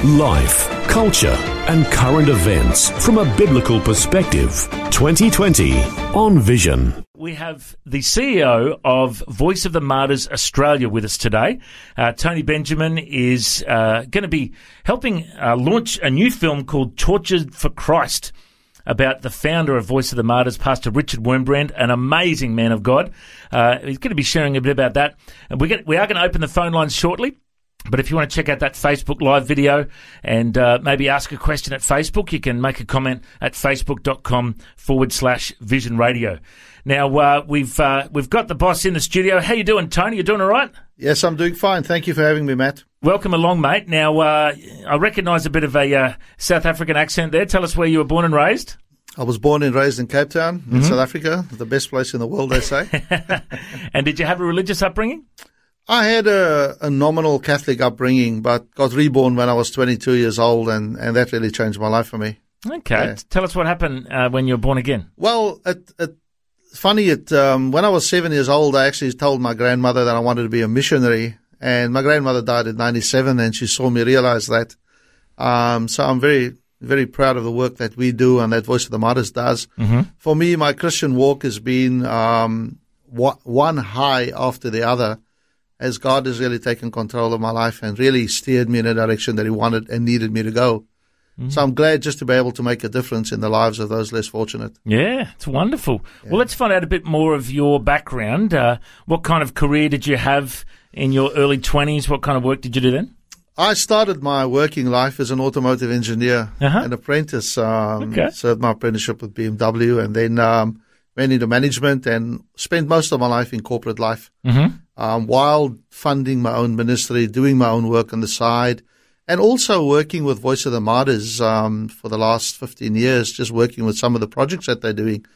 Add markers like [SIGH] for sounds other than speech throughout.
Life, culture, and current events from a biblical perspective. 2020 on Vision. We have the CEO of Voice of the Martyrs Australia with us today. Uh, Tony Benjamin is uh, going to be helping uh, launch a new film called Tortured for Christ about the founder of Voice of the Martyrs, Pastor Richard Wurmbrand, an amazing man of God. Uh, he's going to be sharing a bit about that. And we, get, we are going to open the phone lines shortly. But if you want to check out that Facebook live video and uh, maybe ask a question at Facebook, you can make a comment at facebook.com forward slash vision radio. Now, uh, we've, uh, we've got the boss in the studio. How you doing, Tony? You doing all right? Yes, I'm doing fine. Thank you for having me, Matt. Welcome along, mate. Now, uh, I recognise a bit of a uh, South African accent there. Tell us where you were born and raised. I was born and raised in Cape Town, in mm-hmm. South Africa, the best place in the world, they say. [LAUGHS] and did you have a religious upbringing? I had a, a, nominal Catholic upbringing, but got reborn when I was 22 years old, and, and that really changed my life for me. Okay. Yeah. Tell us what happened uh, when you were born again. Well, it, it, funny, it, um, when I was seven years old, I actually told my grandmother that I wanted to be a missionary, and my grandmother died at 97, and she saw me realize that. Um, so I'm very, very proud of the work that we do and that Voice of the Martyrs does. Mm-hmm. For me, my Christian walk has been um, one high after the other as God has really taken control of my life and really steered me in a direction that He wanted and needed me to go. Mm-hmm. So I'm glad just to be able to make a difference in the lives of those less fortunate. Yeah, it's wonderful. Yeah. Well, let's find out a bit more of your background. Uh, what kind of career did you have in your early 20s? What kind of work did you do then? I started my working life as an automotive engineer, uh-huh. an apprentice. Um, okay. Served my apprenticeship with BMW and then um, went into management and spent most of my life in corporate life. Mm-hmm um, while funding my own ministry, doing my own work on the side, and also working with Voice of the Martyrs um, for the last 15 years, just working with some of the projects that they're doing.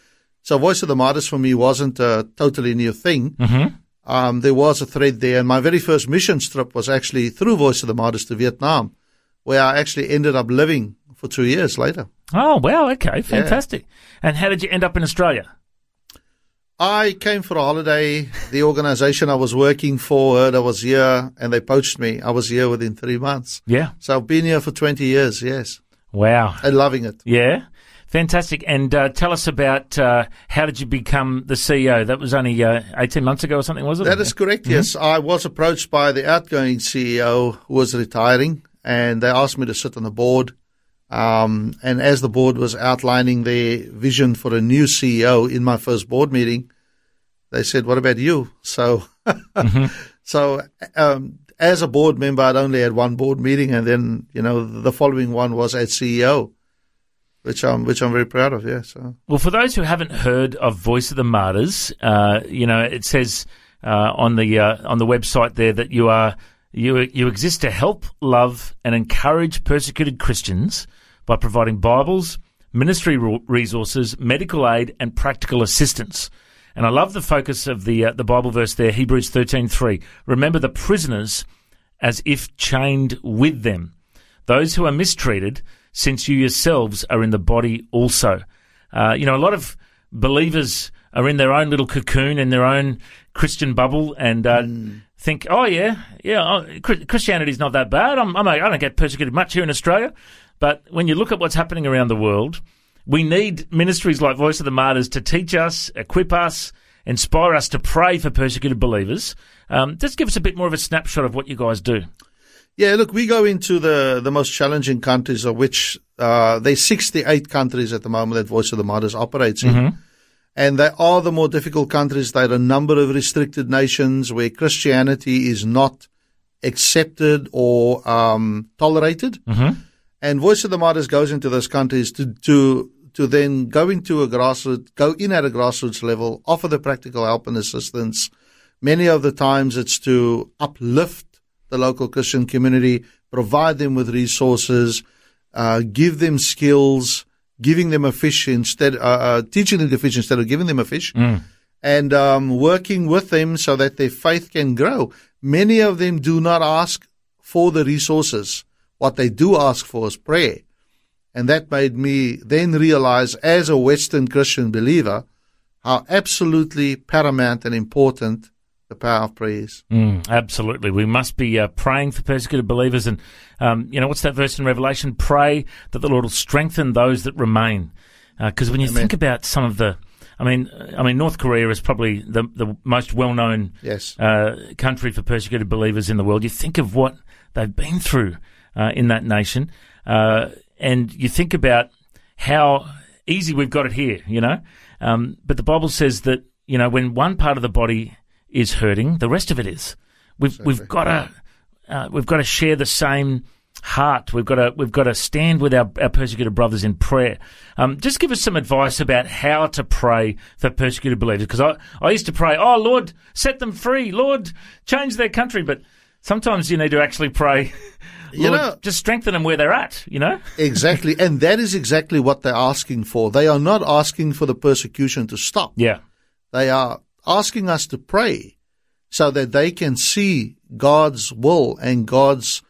So Voice of the Martyrs for me wasn't a totally new thing. Mm-hmm. Um, there was a thread there, and my very first mission trip was actually through Voice of the Martyrs to Vietnam, where I actually ended up living for two years later. Oh, wow. Okay. Fantastic. Yeah. And how did you end up in Australia? I came for a holiday. The organization I was working for heard I was here and they poached me. I was here within three months. Yeah. So I've been here for 20 years, yes. Wow. And loving it. Yeah. Fantastic. And uh, tell us about uh, how did you become the CEO? That was only uh, 18 months ago or something, was it? That is correct, mm-hmm. yes. I was approached by the outgoing CEO who was retiring and they asked me to sit on the board. Um, and as the board was outlining their vision for a new CEO in my first board meeting, they said, "What about you?" So, mm-hmm. [LAUGHS] so um, as a board member, I'd only had one board meeting, and then you know the following one was as CEO, which I'm which I'm very proud of. Yeah. So, well, for those who haven't heard of Voice of the Martyrs, uh, you know, it says uh, on the uh, on the website there that you are you you exist to help, love, and encourage persecuted Christians by providing Bibles, ministry resources, medical aid, and practical assistance. And I love the focus of the uh, the Bible verse there, Hebrews 13:3. Remember the prisoners as if chained with them, those who are mistreated, since you yourselves are in the body also. Uh, you know, a lot of believers are in their own little cocoon in their own Christian bubble and uh, mm. Think, oh yeah, yeah, oh, Christianity's not that bad. I'm, I'm, I don't get persecuted much here in Australia. But when you look at what's happening around the world, we need ministries like Voice of the Martyrs to teach us, equip us, inspire us to pray for persecuted believers. Um, just give us a bit more of a snapshot of what you guys do. Yeah, look, we go into the, the most challenging countries, of which uh, there's 68 countries at the moment that Voice of the Martyrs operates in. Mm-hmm. And they are the more difficult countries. There are a number of restricted nations where Christianity is not accepted or um, tolerated. Mm-hmm. And Voice of the Martyrs goes into those countries to, to, to then go into a grassroots, go in at a grassroots level, offer the practical help and assistance. Many of the times it's to uplift the local Christian community, provide them with resources, uh, give them skills, giving them a fish instead, uh, uh, teaching them to fish instead of giving them a fish, mm. and um, working with them so that their faith can grow. Many of them do not ask for the resources. What they do ask for is prayer. And that made me then realize as a Western Christian believer how absolutely paramount and important the power of prayer. Mm, absolutely. We must be uh, praying for persecuted believers. And, um, you know, what's that verse in Revelation? Pray that the Lord will strengthen those that remain. Because uh, when you Amen. think about some of the, I mean, I mean, North Korea is probably the the most well known yes. uh, country for persecuted believers in the world. You think of what they've been through uh, in that nation, uh, and you think about how easy we've got it here. You know, um, but the Bible says that you know when one part of the body is hurting, the rest of it is. We've we've got to uh, we've got to share the same heart. We've got to we've got to stand with our, our persecuted brothers in prayer. Um, just give us some advice about how to pray for persecuted believers, because I, I used to pray, oh Lord, set them free, Lord, change their country, but sometimes you need to actually pray. you Lord, know, just strengthen them where they're at, you know? exactly. And that is exactly what they're asking for. They are not asking for the persecution to stop. Yeah. They are asking us to pray so that they can see God's will and God's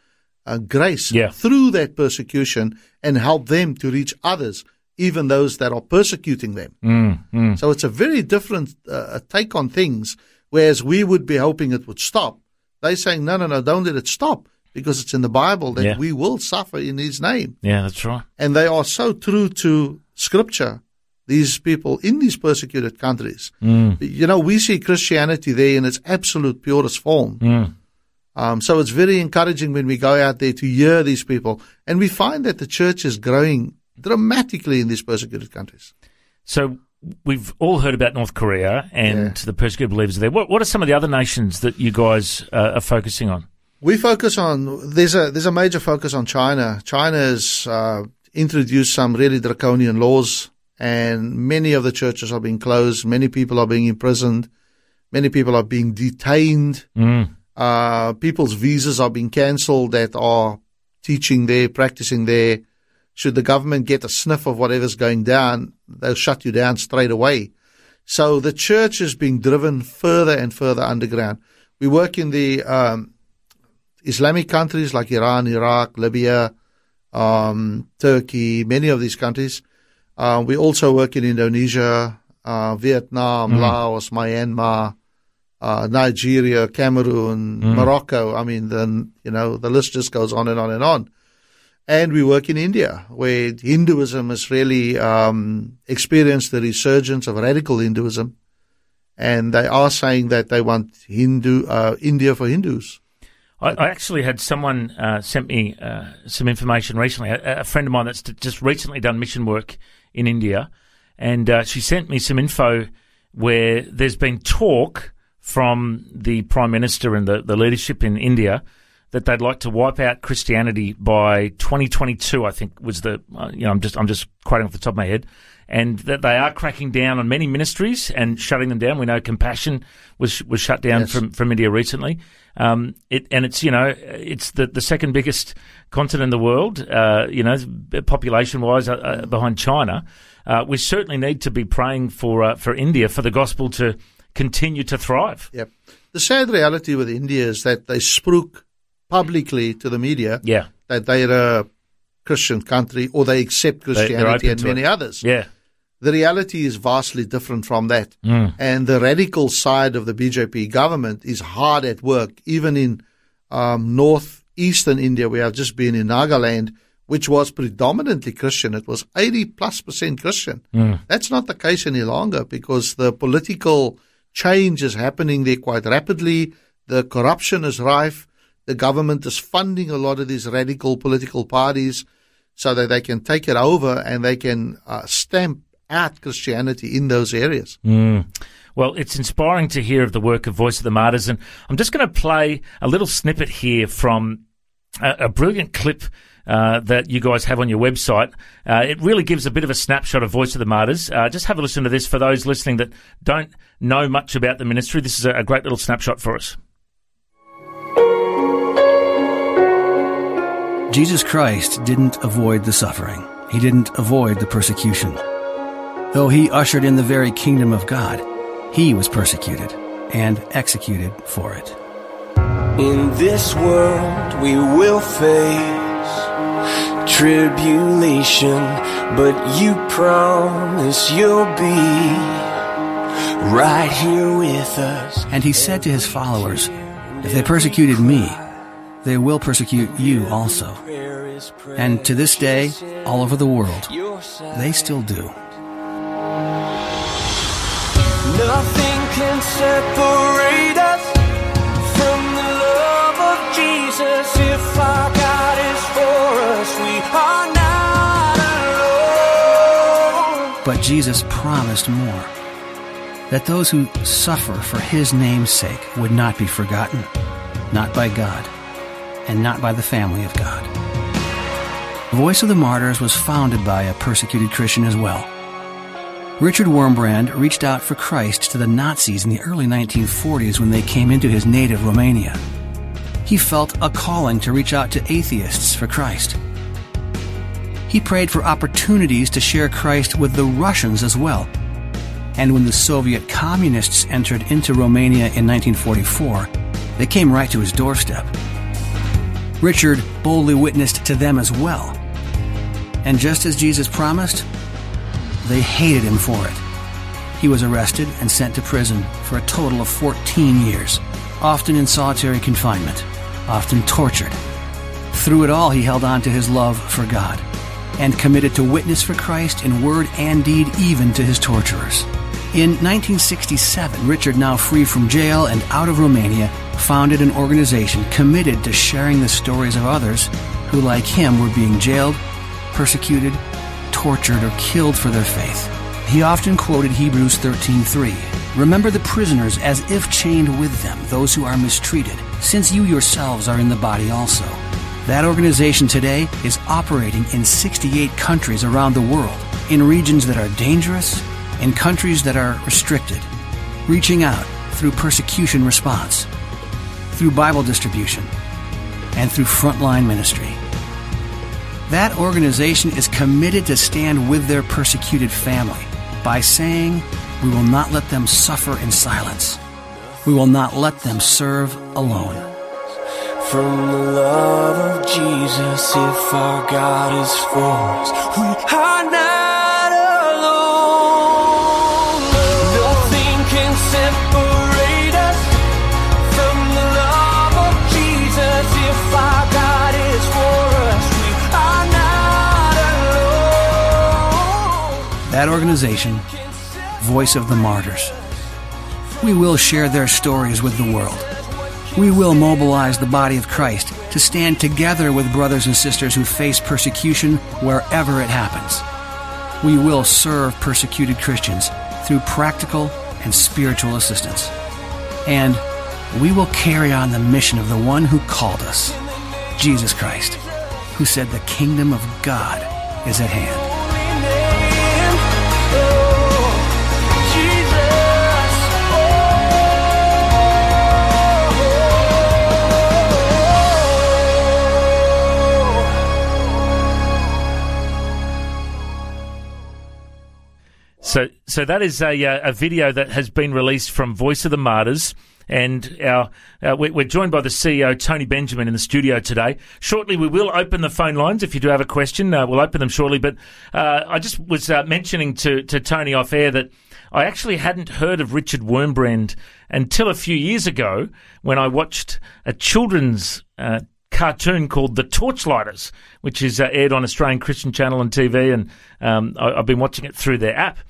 uh, grace yeah. through that persecution and help them to reach others, even those that are persecuting them. Mm, mm. So it's a very different uh, take on things. Whereas we would be hoping it would stop. They're saying, no, no, no, don't let it stop because it's in the Bible that yeah. we will suffer in His name. Yeah, that's right. And they are so true to Scripture these people in these persecuted countries. Mm. You know, we see Christianity there in its absolute purest form. Mm. Um, so it's very encouraging when we go out there to hear these people. And we find that the church is growing dramatically in these persecuted countries. So we've all heard about North Korea and yeah. the persecuted believers there. What, what, are some of the other nations that you guys uh, are focusing on? We focus on there's a there's a major focus on China. China has uh, introduced some really draconian laws and many of the churches are being closed. Many people are being imprisoned. Many people are being detained. Mm. Uh, people's visas are being cancelled that are teaching there, practicing there. Should the government get a sniff of whatever's going down, they'll shut you down straight away. So the church is being driven further and further underground. We work in the um, Islamic countries like Iran, Iraq, Libya, um, Turkey, many of these countries. Uh, we also work in Indonesia, uh, Vietnam, mm. Laos, Myanmar, uh, Nigeria, Cameroon, mm. Morocco. I mean, then, you know, the list just goes on and on and on. And we work in India, where Hinduism has really um, experienced the resurgence of radical Hinduism. And they are saying that they want Hindu uh, India for Hindus. I, I actually had someone uh, sent me uh, some information recently. A, a, friend of mine that's just recently done mission work in India, and uh, she sent me some info where there's been talk from the prime minister and the, the leadership in India that they'd like to wipe out Christianity by 2022. I think was the uh, you know I'm just I'm just quoting off the top of my head, and that they are cracking down on many ministries and shutting them down. We know Compassion was was shut down yes. from from India recently. Um, it, and it's you know it's the the second biggest continent in the world. Uh, you know, population wise, uh, uh, behind China. Uh, we certainly need to be praying for uh, for India for the gospel to continue to thrive. Yep. The sad reality with India is that they spook publicly to the media yeah. that they're a Christian country or they accept Christianity and many it. others. Yeah. The reality is vastly different from that. Mm. And the radical side of the BJP government is hard at work, even in um, northeastern India, where I've just been in Nagaland, which was predominantly Christian. It was 80 plus percent Christian. Mm. That's not the case any longer because the political change is happening there quite rapidly. The corruption is rife. The government is funding a lot of these radical political parties so that they can take it over and they can uh, stamp out Christianity in those areas. Mm. Well, it's inspiring to hear of the work of Voice of the Martyrs, and I'm just going to play a little snippet here from a, a brilliant clip. Uh, that you guys have on your website. Uh, it really gives a bit of a snapshot of Voice of the Martyrs. Uh, just have a listen to this for those listening that don't know much about the ministry. This is a, a great little snapshot for us. Jesus Christ didn't avoid the suffering. he didn't avoid the persecution. Though he ushered in the very kingdom of God, he was persecuted and executed for it. In this world we will face tribulation, but you promise you'll be right here with us. And he said to his followers, If they persecuted me, they will persecute you also. And to this day, all over the world, they still do. Nothing can separate us from the love of Jesus. If our God is for us, we are not alone. But Jesus promised more that those who suffer for his name's sake would not be forgotten, not by God, and not by the family of God. The Voice of the Martyrs was founded by a persecuted Christian as well. Richard Wurmbrand reached out for Christ to the Nazis in the early 1940s when they came into his native Romania. He felt a calling to reach out to atheists for Christ. He prayed for opportunities to share Christ with the Russians as well. And when the Soviet communists entered into Romania in 1944, they came right to his doorstep. Richard boldly witnessed to them as well. And just as Jesus promised, they hated him for it. He was arrested and sent to prison for a total of 14 years, often in solitary confinement, often tortured. Through it all, he held on to his love for God and committed to witness for Christ in word and deed, even to his torturers. In 1967, Richard, now free from jail and out of Romania, founded an organization committed to sharing the stories of others who, like him, were being jailed, persecuted, tortured, or killed for their faith. He often quoted Hebrews 13:3. Remember the prisoners as if chained with them, those who are mistreated, since you yourselves are in the body also. That organization today is operating in 68 countries around the world, in regions that are dangerous, in countries that are restricted, reaching out through persecution response, through Bible distribution, and through frontline ministry. That organization is committed to stand with their persecuted family by saying, We will not let them suffer in silence. We will not let them serve alone. From the love of Jesus, if our God is for us, we are not That organization, Voice of the Martyrs. We will share their stories with the world. We will mobilize the body of Christ to stand together with brothers and sisters who face persecution wherever it happens. We will serve persecuted Christians through practical and spiritual assistance. And we will carry on the mission of the one who called us, Jesus Christ, who said the kingdom of God is at hand. So, so that is a, uh, a video that has been released from Voice of the Martyrs. And our, uh, we're joined by the CEO, Tony Benjamin, in the studio today. Shortly, we will open the phone lines. If you do have a question, uh, we'll open them shortly. But uh, I just was uh, mentioning to, to Tony off air that I actually hadn't heard of Richard Wurmbrand until a few years ago when I watched a children's uh, cartoon called The Torchlighters, which is aired on Australian Christian Channel and TV, and um, I, have been watching it through their app.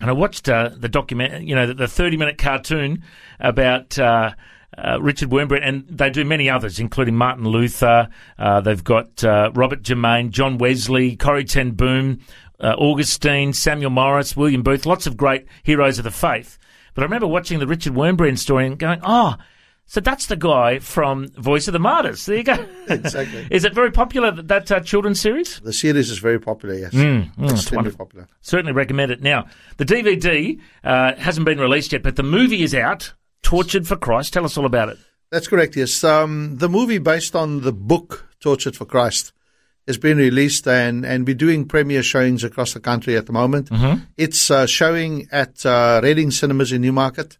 And I watched uh, the document, you know, the thirty-minute cartoon about uh, uh, Richard Wurmbrand, and they do many others, including Martin Luther. Uh, they've got uh, Robert Jermain, John Wesley, Corrie Ten Boom, Augustine, Samuel Morris, William Booth, lots of great heroes of the faith. But I remember watching the Richard Wurmbrand story and going, "Oh, so that's the guy from Voice of the Martyrs. There you go. [LAUGHS] exactly. [LAUGHS] is it very popular that, that uh, children's series? The series is very popular. Yes, mm, mm, extremely popular. Certainly recommend it. Now, the DVD uh, hasn't been released yet, but the movie is out. Tortured for Christ. Tell us all about it. That's correct. Yes, um, the movie based on the book Tortured for Christ has been released, and, and we're doing premiere showings across the country at the moment. Mm-hmm. It's uh, showing at uh, Reading Cinemas in Newmarket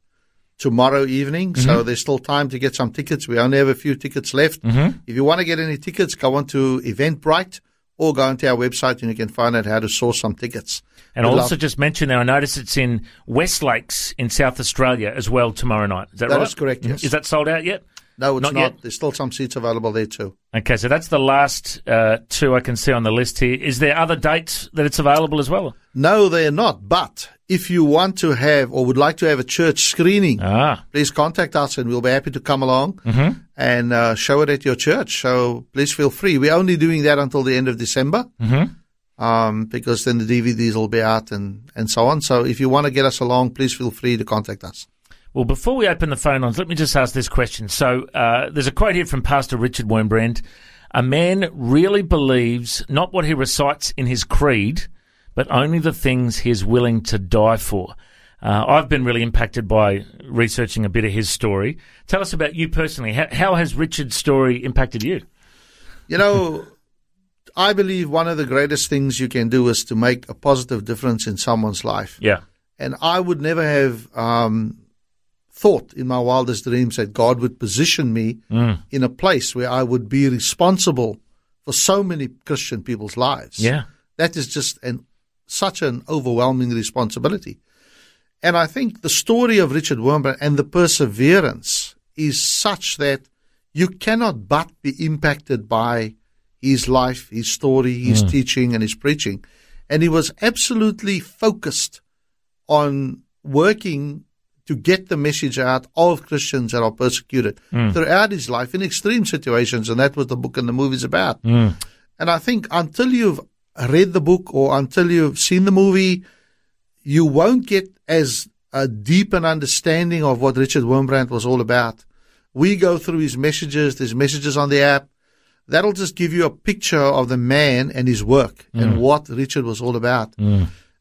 tomorrow evening, mm-hmm. so there's still time to get some tickets. We only have a few tickets left. Mm-hmm. If you want to get any tickets, go on to Eventbrite or go onto our website and you can find out how to source some tickets. And I'll also just mention there, I notice it's in West Lakes in South Australia as well tomorrow night. Is that, that right? That is correct, yes. Is that sold out yet? No, it's not. not. There's still some seats available there too. Okay, so that's the last uh, two I can see on the list here. Is there other dates that it's available as well? No, they're not. But if you want to have or would like to have a church screening, ah. please contact us and we'll be happy to come along mm-hmm. and uh, show it at your church. So please feel free. We're only doing that until the end of December. Mm-hmm. Um, because then the DVDs will be out and, and so on. So if you want to get us along, please feel free to contact us. Well, before we open the phone lines, let me just ask this question. So, uh, there's a quote here from Pastor Richard Wurmbrand. A man really believes not what he recites in his creed, but only the things he is willing to die for. Uh, I've been really impacted by researching a bit of his story. Tell us about you personally. How, how has Richard's story impacted you? You know, I believe one of the greatest things you can do is to make a positive difference in someone's life. Yeah. And I would never have um, thought in my wildest dreams that God would position me mm. in a place where I would be responsible for so many Christian people's lives. Yeah. That is just an, such an overwhelming responsibility. And I think the story of Richard Wurmbrand and the perseverance is such that you cannot but be impacted by his life, his story, his mm. teaching, and his preaching. And he was absolutely focused on working to get the message out of Christians that are persecuted mm. throughout his life in extreme situations. And that's what the book and the movie is about. Mm. And I think until you've read the book or until you've seen the movie, you won't get as a deep an understanding of what Richard Wurmbrand was all about. We go through his messages, there's messages on the app. That'll just give you a picture of the man and his work mm. and what Richard was all about.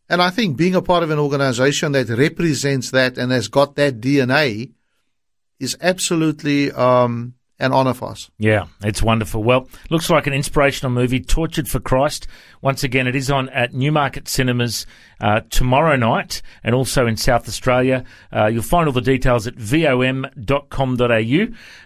And I think being a part of an organization that represents that and has got that DNA is absolutely um, an honor for us. Yeah, it's wonderful. Well, looks like an inspirational movie, Tortured for Christ. Once again, it is on at Newmarket Cinemas uh, tomorrow night and also in South Australia. Uh, you'll find all the details at vom.com.au.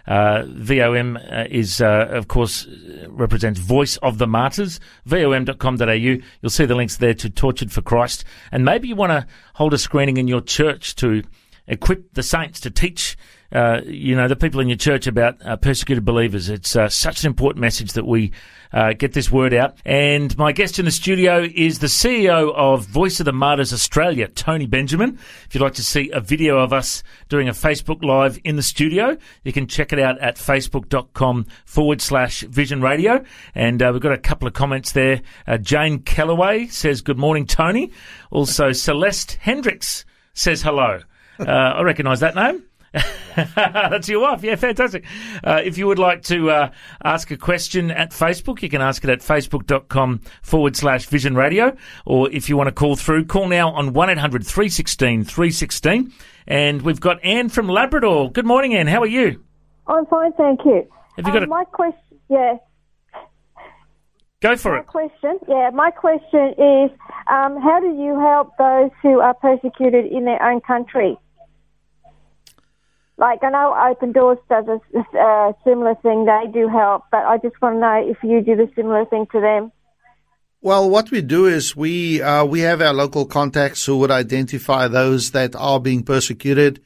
Uh, VOM uh, is, uh, of course, represents Voice of the Martyrs. vom.com.au. You'll see the links there to Tortured for Christ. And maybe you want to hold a screening in your church to equip the saints to teach uh, you know, the people in your church about uh, persecuted believers. It's uh, such an important message that we uh, get this word out. And my guest in the studio is the CEO of Voice of the Martyrs Australia, Tony Benjamin. If you'd like to see a video of us doing a Facebook Live in the studio, you can check it out at facebook.com forward slash vision radio. And uh, we've got a couple of comments there. Jane Kellaway says, Good morning, Tony. Also, Celeste Hendricks says hello. I recognise that name. [LAUGHS] That's your wife. Yeah, fantastic. Uh, if you would like to uh, ask a question at Facebook, you can ask it at facebook.com forward slash vision radio. Or if you want to call through, call now on 1 800 316 316. And we've got Anne from Labrador. Good morning, Anne. How are you? I'm fine, thank you. Have you got um, a... My question, yeah. Go for my it. question, yeah, my question is, um, how do you help those who are persecuted in their own country? Like I know Open Doors does a, a similar thing; they do help, but I just want to know if you do the similar thing to them. Well, what we do is we uh, we have our local contacts who would identify those that are being persecuted.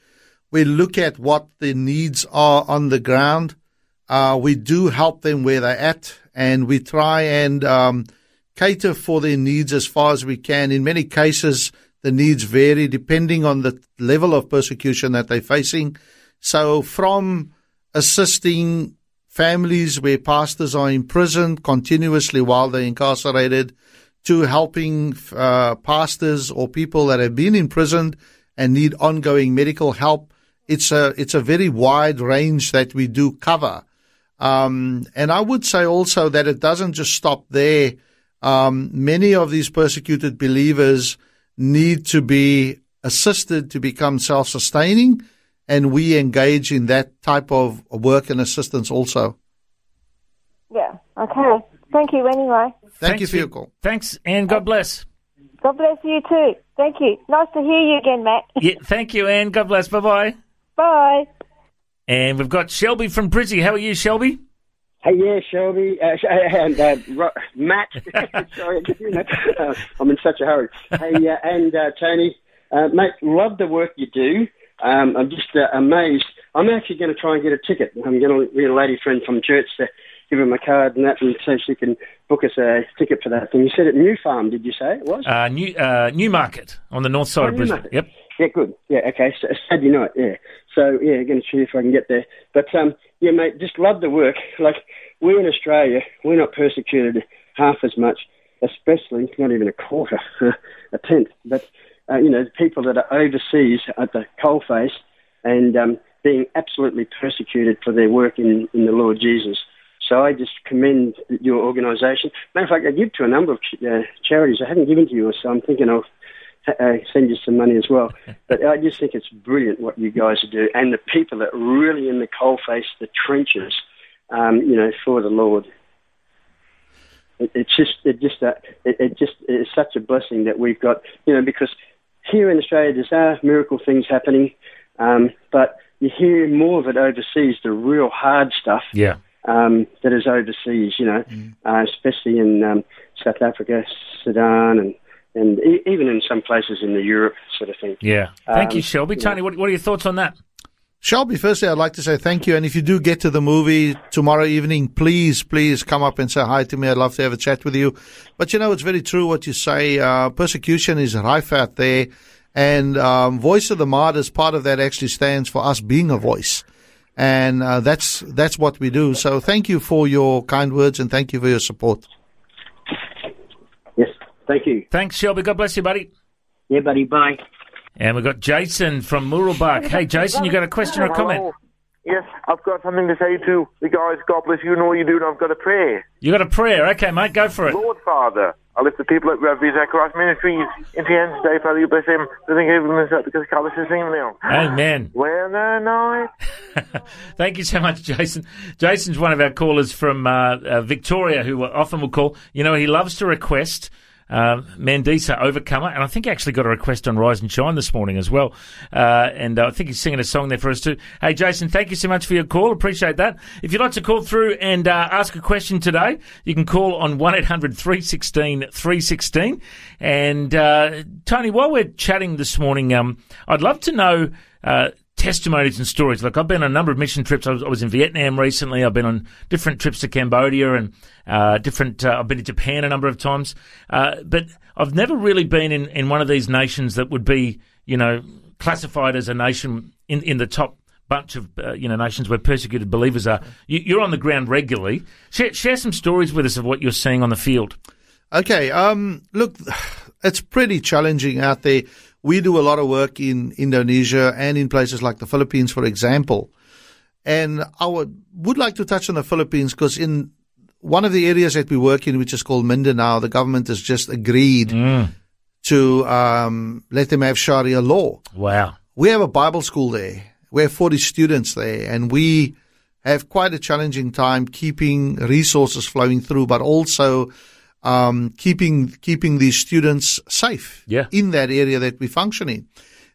We look at what the needs are on the ground. Uh, we do help them where they're at, and we try and um, cater for their needs as far as we can. In many cases, the needs vary depending on the level of persecution that they're facing. So from assisting families where pastors are imprisoned continuously while they're incarcerated to helping uh, pastors or people that have been imprisoned and need ongoing medical help. It's a, it's a very wide range that we do cover. Um, and I would say also that it doesn't just stop there. Um, many of these persecuted believers need to be assisted to become self-sustaining and we engage in that type of work and assistance also. Yeah. Okay. Thank you anyway. Thank Thanks you for your call. Thanks, and God bless. God bless you too. Thank you. Nice to hear you again, Matt. Yeah, thank you, and God bless. Bye bye. Bye. And we've got Shelby from Brizzy. How are you, Shelby? Hey, yeah, Shelby, uh, and uh, Ro- Matt. [LAUGHS] Sorry, uh, I'm in such a hurry. Hey, uh, and uh, Tony, uh, mate, love the work you do. Um, I'm just uh, amazed. I'm actually going to try and get a ticket. I'm going to get a lady friend from church to give her my card and that, and so she can book us a ticket for that thing. You said at New Farm, did you say it was? Uh, New uh, Newmarket on the north side Oh, of Brisbane. Yep. Yeah, good. Yeah, okay. So Saturday night, yeah. So yeah, going to see if I can get there. But um, yeah, mate, just love the work. [LAUGHS] Like we in Australia, we're not persecuted half as much, especially not even a quarter, [LAUGHS] a tenth. But uh, you know, the people that are overseas at the coalface and um, being absolutely persecuted for their work in, in the Lord Jesus. So I just commend your organisation. Matter of fact, I give to a number of ch- uh, charities. I haven't given to you, so I'm thinking of uh, send you some money as well. [LAUGHS] But I just think it's brilliant what you guys do, and the people that are really in the coalface, the trenches, um, you know, for the Lord. It, it's just, it just, uh, it, it just is such a blessing that we've got, you know, because here in Australia there's are miracle things happening, um, but you hear more of it overseas, the real hard stuff Yeah. um, that is overseas, you know, uh, especially in um, South Africa, Sudan, and and e- even in some places in the Europe sort of thing. Yeah. Thank Um, you, Shelby. yeah. Tony, what, what are your thoughts on that? Shelby, firstly, I'd like to say thank you. And if you do get to the movie tomorrow evening, please, please come up and say hi to me. I'd love to have a chat with you. But you know, it's very true what you say. Uh, persecution is rife out there. And um, Voice of the Martyrs, part of that actually stands for us being a voice. And uh, that's that's what we do. So thank you for your kind words and thank you for your support. Yes, thank you. Thanks, Shelby. God bless you, buddy. Yeah, buddy. Bye. And we've got Jason from Muralbach. Hey, Jason, you got a question or comment? Hello. Yes, I've got something to say to the guys. God bless you and all you do, and I've got a prayer. You got a prayer? Okay, mate, go for it. Lord Father, I lift the people at Ravi Zacharias Ministries into your hands today, Father. You bless them. I think everyone's up because Carlos is singing now. Amen. When the night. [LAUGHS] Thank you so much, Jason. Jason's one of our callers from uh, uh, Victoria who often will call. You know, he loves to request uh, Mandisa Overcomer, and I think he actually got a request on Rise and Shine this morning as well. Uh, and uh, I think he's singing a song there for us too. Hey, Jason, thank you so much for your call. Appreciate that. If you'd like to call through and uh, ask a question today, you can call on 1 800 316 316. And uh, Tony, while we're chatting this morning, um, I'd love to know. Testimonies and stories. Look, I've been on a number of mission trips. I was, I was in Vietnam recently. I've been on different trips to Cambodia and uh, different. Uh, I've been to Japan a number of times, uh, but I've never really been in, in one of these nations that would be, you know, classified as a nation in in the top bunch of uh, you know nations where persecuted believers are. You, you're on the ground regularly. Share, share some stories with us of what you're seeing on the field. Okay. Um, look, [SIGHS] it's pretty challenging out there. We do a lot of work in Indonesia and in places like the Philippines, for example. And I would, would like to touch on the Philippines because in one of the areas that we work in, which is called Mindanao, the government has just agreed to um, let them have Sharia law. Wow. We have a Bible school there. We have 40 students there, and we have quite a challenging time keeping resources flowing through, but also um, keeping keeping these students safe Yeah. in that area that we function in.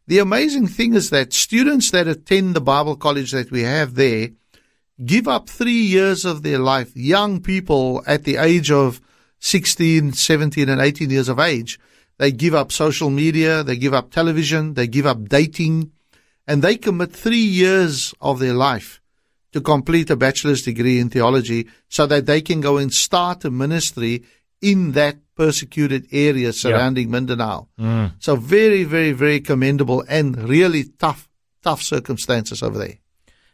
The amazing thing is that students that attend the Bible college that we have there give up three years of their life. Young people at the age of 16, 17, and 18 years of age, they give up social media, they give up television, they give up dating, and they commit three years of their life to complete a bachelor's degree in theology so that they can go and start a ministry in that persecuted area surrounding Mindanao. So very, very, very commendable and really tough, tough circumstances over there.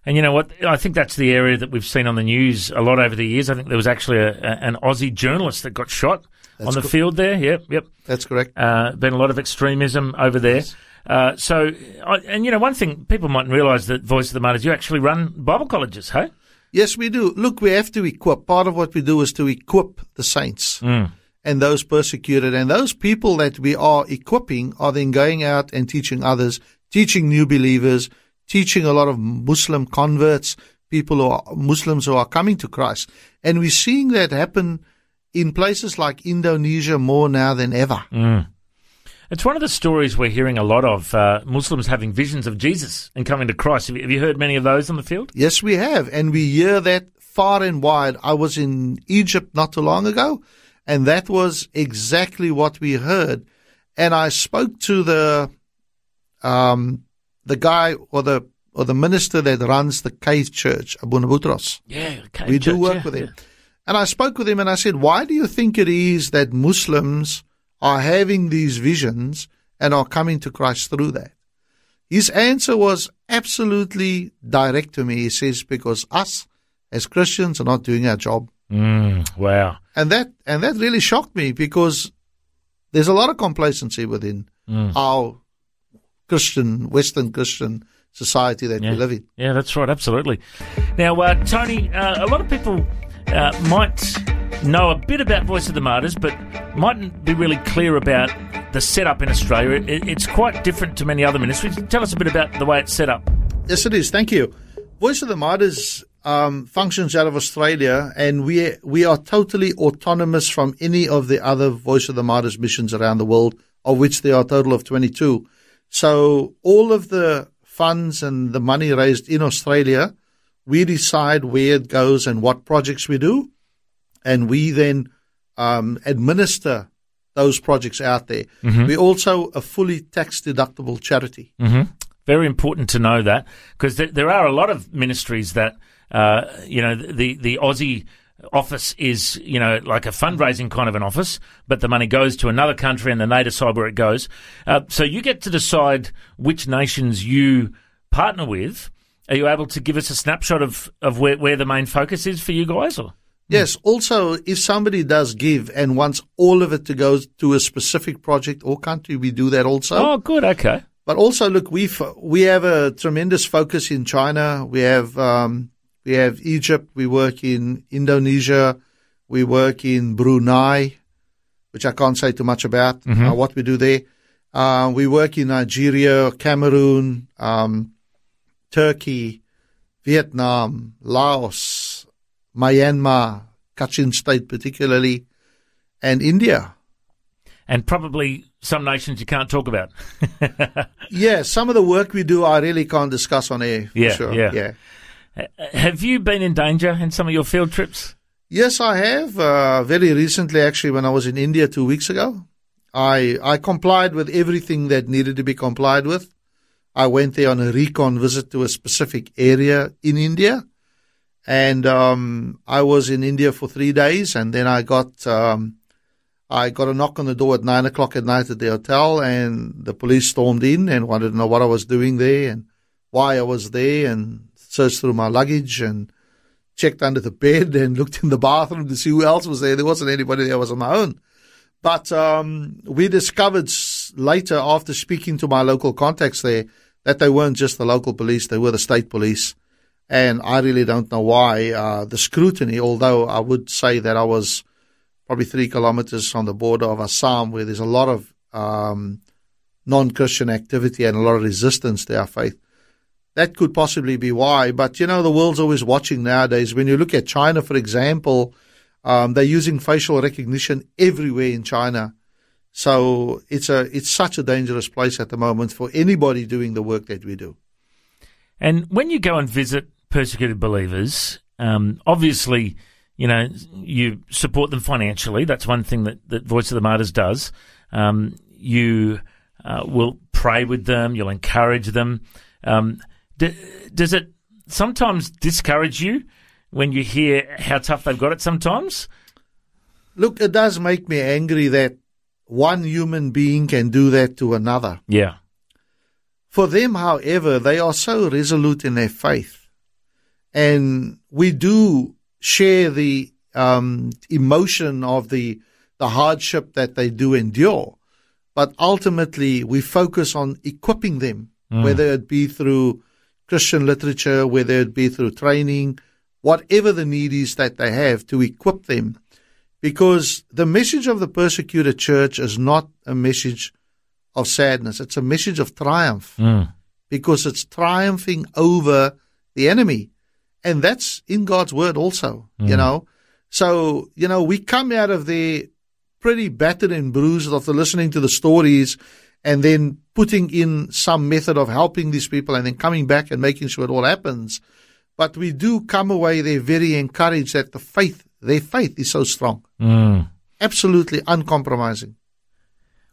And you know what? I think that's the area that we've seen on the news a lot over the years. I think there was actually a, a, an Aussie journalist that got shot on the co- field there. Yep, yep. That's correct. Uh, been a lot of extremism over there. Uh, so, I, and you know, one thing people mightn't realise that Voice of the Martyrs, you actually run Bible colleges, hey? Yes, we do. Look, we have to equip. Part of what we do is to equip the saints and those persecuted. And those people that we are equipping are then going out and teaching others, teaching new believers, teaching a lot of Muslim converts, people who are Muslims who are coming to Christ. And we're seeing that happen in places like Indonesia more now than ever. Mm. It's one of the stories we're hearing a lot of uh, Muslims having visions of Jesus and coming to Christ. Have you, have you heard many of those on the field? Yes, we have. And we hear that far and wide. I was in Egypt not too long ago, and that was exactly what we heard. And I spoke to the um, the guy or the or the minister that runs the Cave Church, Abuna Butros. Yeah, Cave we Church, do work yeah, with him. yeah. And I spoke with him and I said, why do you think it is that Muslims are having these visions and are coming to Christ through that? His answer was absolutely direct to me. He says, because us as Christians are not doing our job. Mm, wow. And that, and that really shocked me because there's a lot of complacency within Mm. our Christian, Western Christian society that Yeah. we live in. Yeah, that's right. Absolutely. Now, uh, Tony, uh, a lot of people uh, might know a bit about Voice of the Martyrs, but mightn't be really clear about the setup in Australia. It, it's quite different to many other ministries. Tell us a bit about the way it's set up. Yes, it is. Thank you. Voice of the Martyrs um, functions out of Australia, and we we are totally autonomous from any of the other Voice of the Martyrs missions around the world, of which there are a total of 22. So all of the funds and the money raised in Australia, we decide where it goes and what projects we do, and we then um, administer those projects out there. We're also a fully tax deductible charity. Mm-hmm. Very important to know that because there, there are a lot of ministries that, uh, you know, the, the Aussie office is, you know, like a fundraising kind of an office, but the money goes to another country and then they decide where it goes. Uh, so you get to decide which nations you partner with. Are you able to give us a snapshot of, of where, where the main focus is for you guys? Or Yes. Also, if somebody does give and wants all of it to go to a specific project or country, we do that also. oh, good, okay. But also, look, we we have a tremendous focus in China. We have um, we have Egypt. We work in Indonesia. We work in Brunei, which I can't say too much about uh, what we do there. Uh, we work in Nigeria, Cameroon, um, Turkey, Vietnam, Laos, Myanmar, Kachin State particularly, and India. And probably some nations you can't talk about. [LAUGHS] Yeah, some of the work we do I really can't discuss on air. For Yeah, sure. yeah. yeah. Have you been in danger in some of your field trips? Yes, I have. Uh, very recently, actually, when I was in India two weeks ago, I I complied with everything that needed to be complied with. I went there on a recon visit to a specific area in India, and um, I was in India for three days, and then I got um, I got a knock on the door at nine o'clock at night at the hotel, and the police stormed in and wanted to know what I was doing there and why I was there, and searched through my luggage and checked under the bed [LAUGHS] and looked in the bathroom to see who else was there. There wasn't anybody there. I was on my own. But um, we discovered later, after speaking to my local contacts there, that they weren't just the local police; they were the state police. And I really don't know why uh, the scrutiny. Although I would say that I was probably three kilometers from the border of Assam, where there's a lot of um, non-Christian activity and a lot of resistance to our faith. That could possibly be why. But you know, the world's always watching nowadays. When you look at China, for example, um, they're using facial recognition everywhere in China. So it's a it's such a dangerous place at the moment for anybody doing the work that we do. And when you go and visit persecuted believers, um, obviously, you know, you support them financially. That's one thing that, that Voice of the Martyrs does. Um, you uh, will pray with them, you'll encourage them. Um, d- does it sometimes discourage you when you hear how tough they've got it sometimes? Look, it does make me angry that one human being can do that to another. Yeah. For them, however, they are so resolute in their faith. And we do share the um, emotion of the, the hardship that they do endure. But ultimately, we focus on equipping them, whether it be through Christian literature, whether it be through training, whatever the need is that they have to equip them. Because the message of the persecuted church is not a message of sadness. It's a message of triumph because it's triumphing over the enemy. And that's in God's word also, you know. So, you know, we come out of there pretty battered and bruised after listening to the stories and then putting in some method of helping these people and then coming back and making sure it all happens. But we do come away there very encouraged that the faith, their faith is so strong. Mm. Absolutely uncompromising.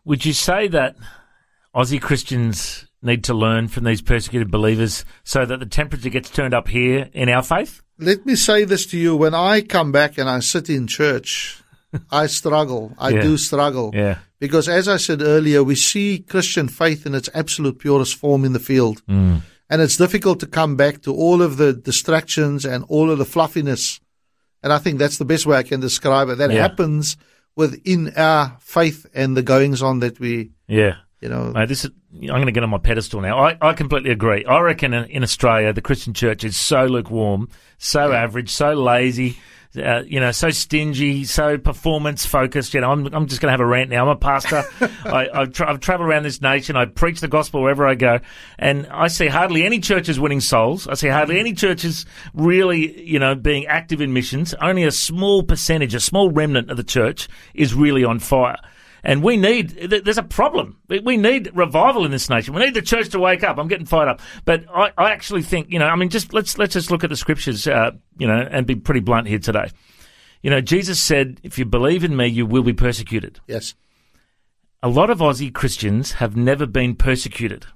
Would you say that Aussie Christians need to learn from these persecuted believers so that the temperature gets turned up here in our faith? Let me say this to you. When I come back and I sit in church, [LAUGHS] I struggle. I Yeah. do struggle. Yeah. Because as I said earlier, we see Christian faith in its absolute purest form in the field. Mm. And it's difficult to come back to all of the distractions and all of the fluffiness. And I think that's the best way I can describe it. That Yeah. happens within our faith and the goings on that we, Yeah. You know. Mate, this is, I'm going to get on my pedestal now. I, I completely agree. I reckon in, in Australia, the Christian church is so lukewarm, so average, so lazy, uh, you know, so stingy, so performance focused. You know, I'm, I'm just going to have a rant now. I'm a pastor. [LAUGHS] I, I've, tra- I've traveled around this nation. I preach the gospel wherever I go. And I see hardly any churches winning souls. I see hardly any churches really, you know, being active in missions. Only a small percentage, a small remnant of the church is really on fire. And we need, there's a problem. We need revival in this nation. We need the church to wake up. I'm getting fired up. But I, I actually think, you know, I mean, just let's, let's just look at the scriptures, uh, you know, and be pretty blunt here today. You know, Jesus said, if you believe in me, you will be persecuted. Yes. A lot of Aussie Christians have never been persecuted.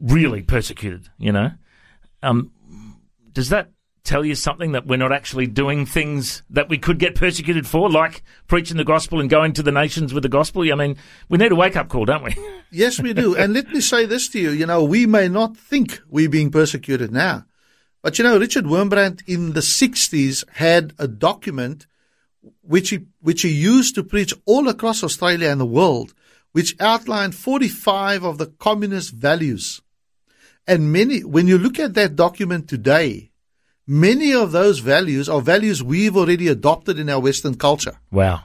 Really persecuted, you know? Um, does that tell you something that we're not actually doing things that we could get persecuted for, like preaching the gospel and going to the nations with the gospel? I mean, we need a wake up call, don't we? [LAUGHS] Yes, we do. and let me say this to you. You know, we may not think we're being persecuted now. But you know, Richard Wurmbrand in the 60s had a document which he, which he used to preach all across Australia and the world, which outlined 45 of the communist values. And many, when you look at that document today, many of those values are values we've already adopted in our Western culture Wow.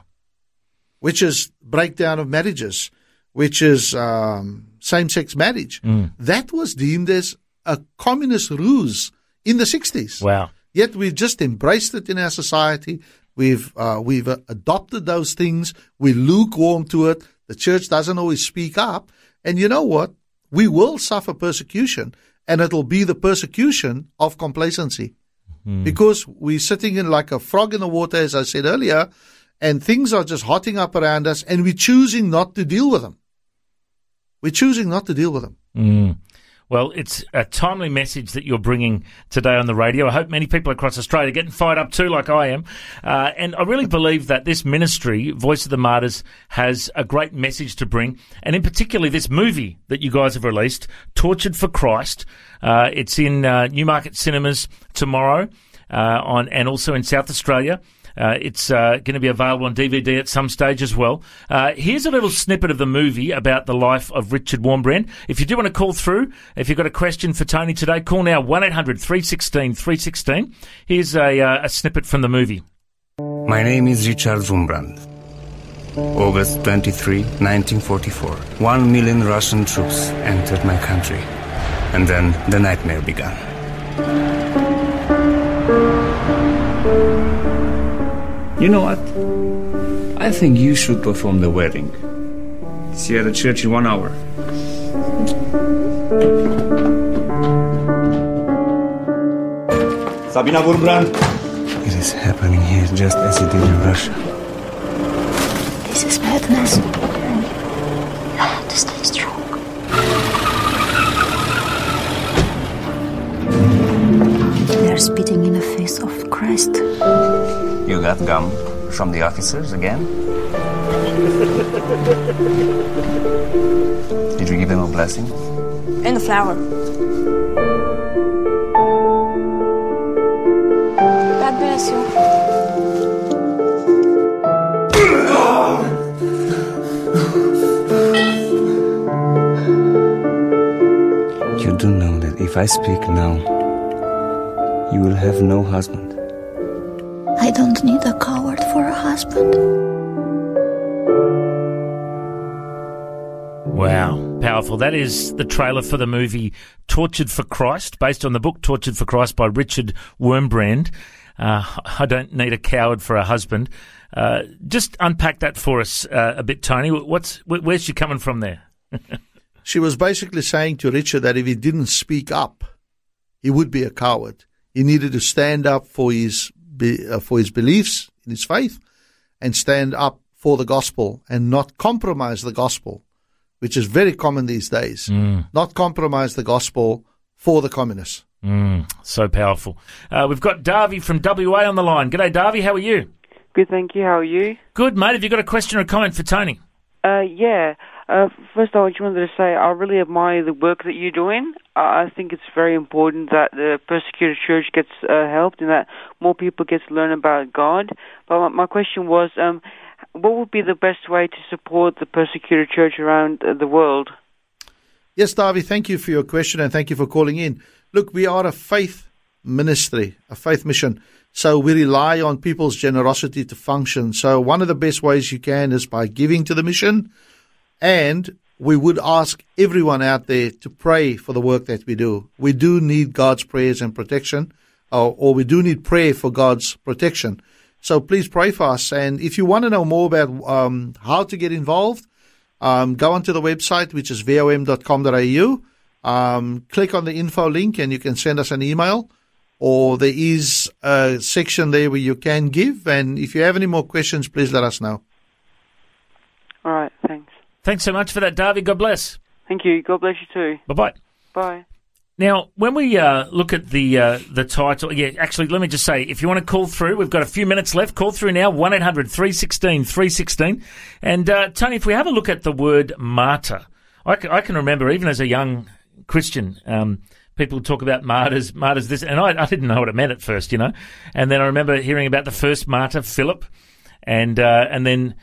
which is breakdown of marriages, which is um, same-sex marriage. That was deemed as a communist ruse in the 60s. Wow. Yet we've just embraced it in our society. We've uh, we've uh, adopted those things. We're lukewarm to it. The church doesn't always speak up. And you know what? We will suffer persecution, and it'll be the persecution of complacency because we're sitting in like a frog in the water, as I said earlier, and things are just hotting up around us, and we're choosing not to deal with them. We're choosing not to deal with them. Mm. Well, it's a timely message that you're bringing today on the radio. I hope many people across Australia are getting fired up too, like I am. Uh, and I really believe that this ministry, Voice of the Martyrs, has a great message to bring. And in particular, this movie that you guys have released, Tortured for Christ. Uh, it's in uh, Newmarket Cinemas tomorrow uh, on, and also in South Australia. Uh, it's uh, going to be available on DVD at some stage as well. Uh, here's a little snippet of the movie about the life of Richard Wurmbrand. If you do want to call through, if you've got a question for Tony today, call now 1 800 316 316. Here's a, uh, a snippet from the movie. My name is Richard Wurmbrand. August 23, 1944. One million Russian troops entered my country. And then the nightmare began. You know what? I think you should perform the wedding. See you at the church in one hour. Sabina Wurmbrand. It is happening here just as it did in Russia. This is madness. You have to stay strong. They are spitting in the face of Christ. You got gum from the officers again? Did you give them a blessing? And a flower. God bless you. You do know that if I speak now, you will have no husband. I don't need a coward for a husband. Wow, powerful. That is the trailer for the movie Tortured for Christ, based on the book Tortured for Christ by Richard Wurmbrand. Uh, I don't need a coward for a husband. Uh, just unpack that for us uh, a bit, Tony. What's where's she coming from there? [LAUGHS] she was basically saying to Richard that if he didn't speak up, he would be a coward. He needed to stand up for his uh, for his beliefs in his faith, and stand up for the gospel and not compromise the gospel, which is very common these days. Mm. Not compromise the gospel for the communists. Mm, so powerful. Uh, we've got Darby from WA on the line. G'day, Darby. How are you? Good, thank you. How are you? Good, mate. Have you got a question or a comment for Tony? Uh, yeah. Uh, first, I just wanted to say I really admire the work that you're doing. I think it's very important that the persecuted church gets uh, helped and that more people get to learn about God. But my, question was, um, what would be the best way to support the persecuted church around uh, the world? Yes, Darby, thank you for your question and thank you for calling in. Look, we are a faith ministry, a faith mission. So we rely on people's generosity to function. So one of the best ways you can is by giving to the mission. And we would ask everyone out there to pray for the work that we do. We do need God's prayers and protection, or, or we do need prayer for God's protection. So please pray for us. And if you want to know more about um, how to get involved, um, go onto the website, which is vom.com.au. Um, click on the info link and you can send us an email or there is a section there where you can give. And if you have any more questions, please let us know. All right. Thanks. Thanks so much for that, Darby. God bless. Thank you. God bless you too. Bye bye. Bye. Now, when we uh, look at the uh, the title, yeah, actually, let me just say, if you want to call through, we've got a few minutes left. Call through now, 1 800 316 316. And uh, Tony, if we have a look at the word martyr, I can, I can remember even as a young Christian, um, people talk about martyrs, martyrs this, and I, I, didn't know what it meant at first, you know. And then I remember hearing about the first martyr, Philip, and uh, and then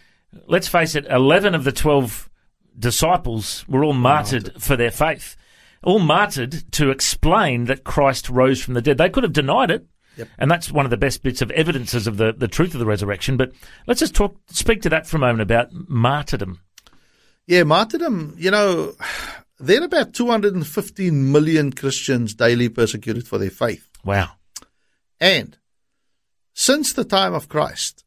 let's face it, eleven of the twelve disciples were all martyred, martyred. for their faith all martyred to explain that Christ rose from the dead. They could have denied it. Yep. And that's one of the best bits of evidences of the, the truth of the resurrection. But let's just talk, speak to that for a moment about martyrdom. Yeah, martyrdom, you know, [SIGHS] there are about 215 million Christians daily persecuted for their faith. Wow. And since the time of Christ,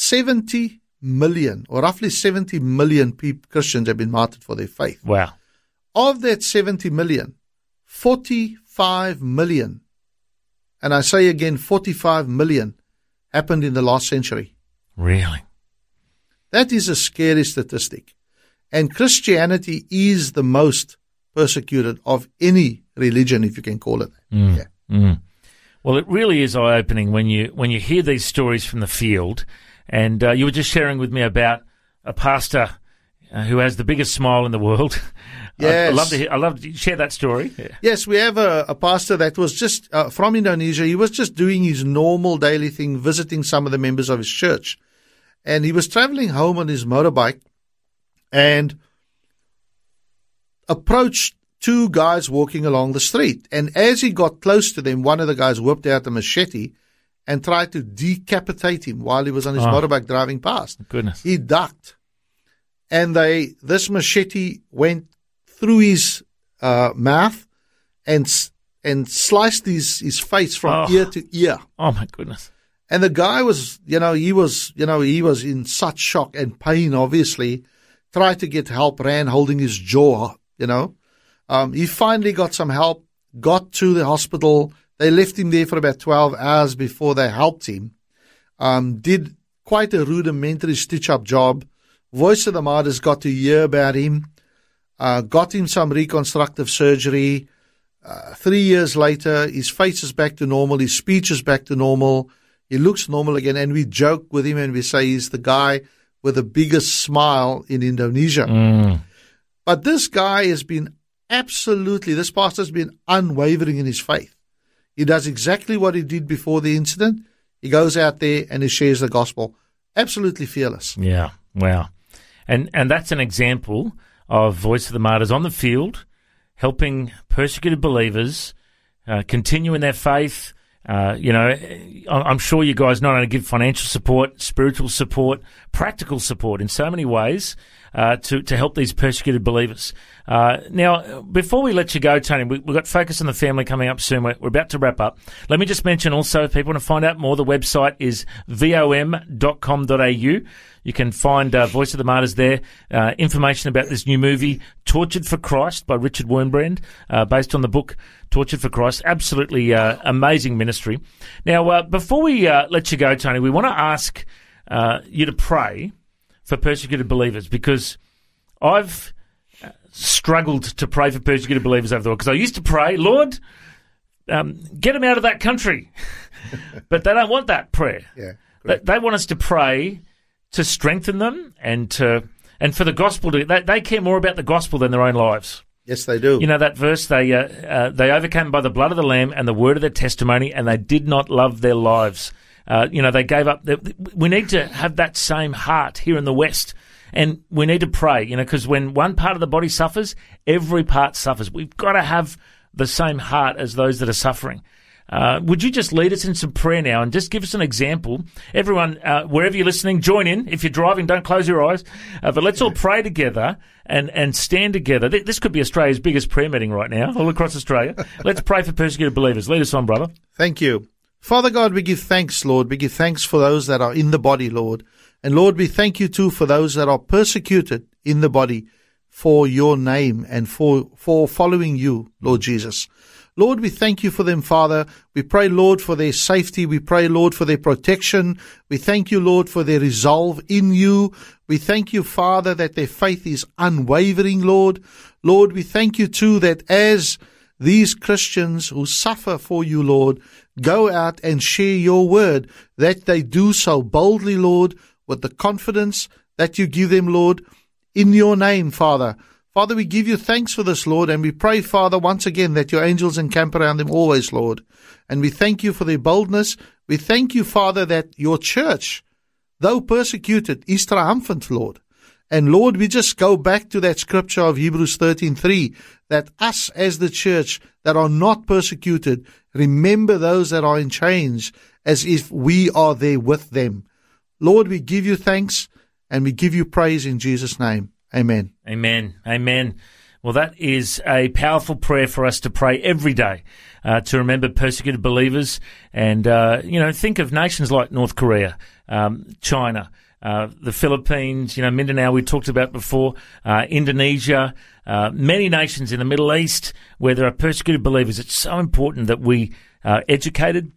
70 million, or roughly 70 million people, Christians have been martyred for their faith. Wow. Of that 70 million, 45 million, and I say again 45 million, happened in the last century. Really? That is a scary statistic. And Christianity is the most persecuted of any religion, if you can call it that. Mm. Yeah. Mm. Well, it really is eye opening when you when you hear these stories from the field. And uh, you were just sharing with me about a pastor uh, who has the biggest smile in the world. [LAUGHS] Yes. I, love to hear, I love to share that story. Yeah. Yes, we have a, a pastor that was just uh, from Indonesia. He was just doing his normal daily thing, visiting some of the members of his church. And he was traveling home on his motorbike and approached two guys walking along the street. And as he got close to them, one of the guys whipped out a machete and tried to decapitate him while he was on his oh, motorbike driving past. Goodness. He ducked. And they, this machete went through his uh, mouth and and sliced his, his face from oh. ear to ear. Oh my goodness! And the guy was, you know, he was, you know, he was in such shock and pain. Obviously, tried to get help, ran holding his jaw. You know, um, he finally got some help, got to the hospital. They left him there for about twelve hours before they helped him. Um, did quite a rudimentary stitch up job. Voice of the Martyrs got to hear about him uh, got him some reconstructive surgery. Uh, three years later, his face is back to normal, his speech is back to normal, he looks normal again, and we joke with him and we say he's the guy with the biggest smile in Indonesia. Mm. But this guy has been absolutely, this pastor has been unwavering in his faith. He does exactly what he did before the incident. He goes out there and he shares the gospel. Absolutely fearless. Yeah. Wow. And and that's an example of Voice of the Martyrs on the field, helping persecuted believers uh, continue in their faith. Uh, you know, I'm sure you guys not only give financial support, spiritual support, practical support in so many ways. Uh, to to help these persecuted believers. Uh, now, before we let you go, Tony, we, have got Focus on the Family coming up soon. We're, we're, about to wrap up. Let me just mention also, if people want to find out more, the website is vom.com.au. You can find uh, Voice of the Martyrs there. Uh, information about this new movie, Tortured for Christ, by Richard Wurmbrand, uh, based on the book Tortured for Christ. Absolutely uh, amazing ministry. Now, uh, before we uh, let you go, Tony, we want to ask you to pray for persecuted believers because I've struggled to pray for persecuted believers over the world because I used to pray, Lord, um, get them out of that country. [LAUGHS] but they don't want that prayer. Yeah, they, they, want us to pray to strengthen them and to and for the gospel to they, they care more about the gospel than their own lives. Yes, they do. You know that verse they uh, uh, they overcame by the blood of the lamb and the word of their testimony, and they did not love their lives. Uh, you know they gave up. We need to have that same heart here in the West, and we need to pray. You know because when one part of the body suffers, every part suffers. We've got to have the same heart as those that are suffering. Uh, would you just lead us in some prayer now and just give us an example? Everyone, uh, wherever you're listening, join in. If you're driving, don't close your eyes. Uh, but let's all pray together and, and stand together. This could be Australia's biggest prayer meeting right now, all across Australia. let's pray for persecuted believers. Lead us on, brother. Thank you. Father God, we give thanks, Lord. We give thanks for those that are in the body, Lord. And Lord, we thank you too for those that are persecuted in the body for your name and for, for following you, Lord Jesus. Lord, we thank you for them, Father. We pray, Lord, for their safety. We pray, Lord, for their protection. We thank you, Lord, for their resolve in you. We thank you, Father, that their faith is unwavering, Lord. Lord, we thank you too that as these Christians who suffer for you, Lord, go out and share your word, that they do so boldly, Lord, with the confidence that you give them, Lord, in your name, Father. Father, we give you thanks for this, Lord, and we pray, Father, once again that your angels encamp around them always, Lord. And we thank you for their boldness. We thank you, Father, that your church, though persecuted, is triumphant, Lord. And Lord, we just go back to that scripture of Hebrews 13:3 that us as the church that are not persecuted remember those that are in chains as if we are there with them. Lord, we give you thanks and we give you praise in Jesus name. Amen. Amen. Amen. Well, that is a powerful prayer for us to pray every day uh, to remember persecuted believers. And, uh, you know, think of nations like North Korea, um, China, uh, the Philippines, you know, Mindanao, we talked about before, uh, Indonesia, uh, many nations in the Middle East where there are persecuted believers. It's so important that we are educated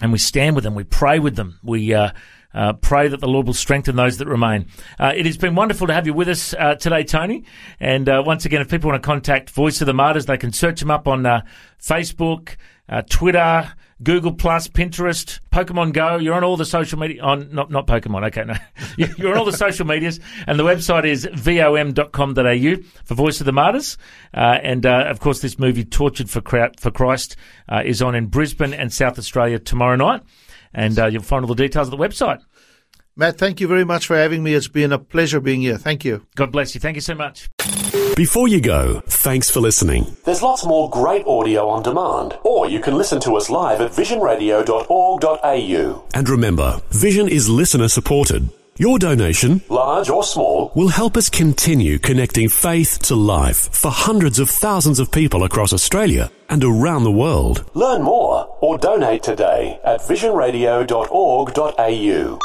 and we stand with them, we pray with them, we uh, uh, pray that the Lord will strengthen those that remain. Uh, it has been wonderful to have you with us uh, today, Tony. And uh, once again, if people want to contact Voice of the Martyrs, they can search them up on uh, Facebook, uh, Twitter, Google Plus, Pinterest, Pokemon Go. You're on all the social media. On not not Pokemon. Okay, no, [LAUGHS] you're on all the social medias, and the website is vom.com.au for Voice of the Martyrs. Uh, and uh, of course, this movie Tortured for for Christ uh, is on in Brisbane and South Australia tomorrow night and uh, you'll find all the details at the website. Matt, thank you very much for having me. It's been a pleasure being here. Thank you. God bless you. Thank you so much. Before you go, thanks for listening. There's lots more great audio on demand, or you can listen to us live at visionradio.org.au. And remember, Vision is listener supported. Your donation, large or small, will help us continue connecting faith to life for hundreds of thousands of people across Australia and around the world. Learn more or donate today at visionradio.org.au.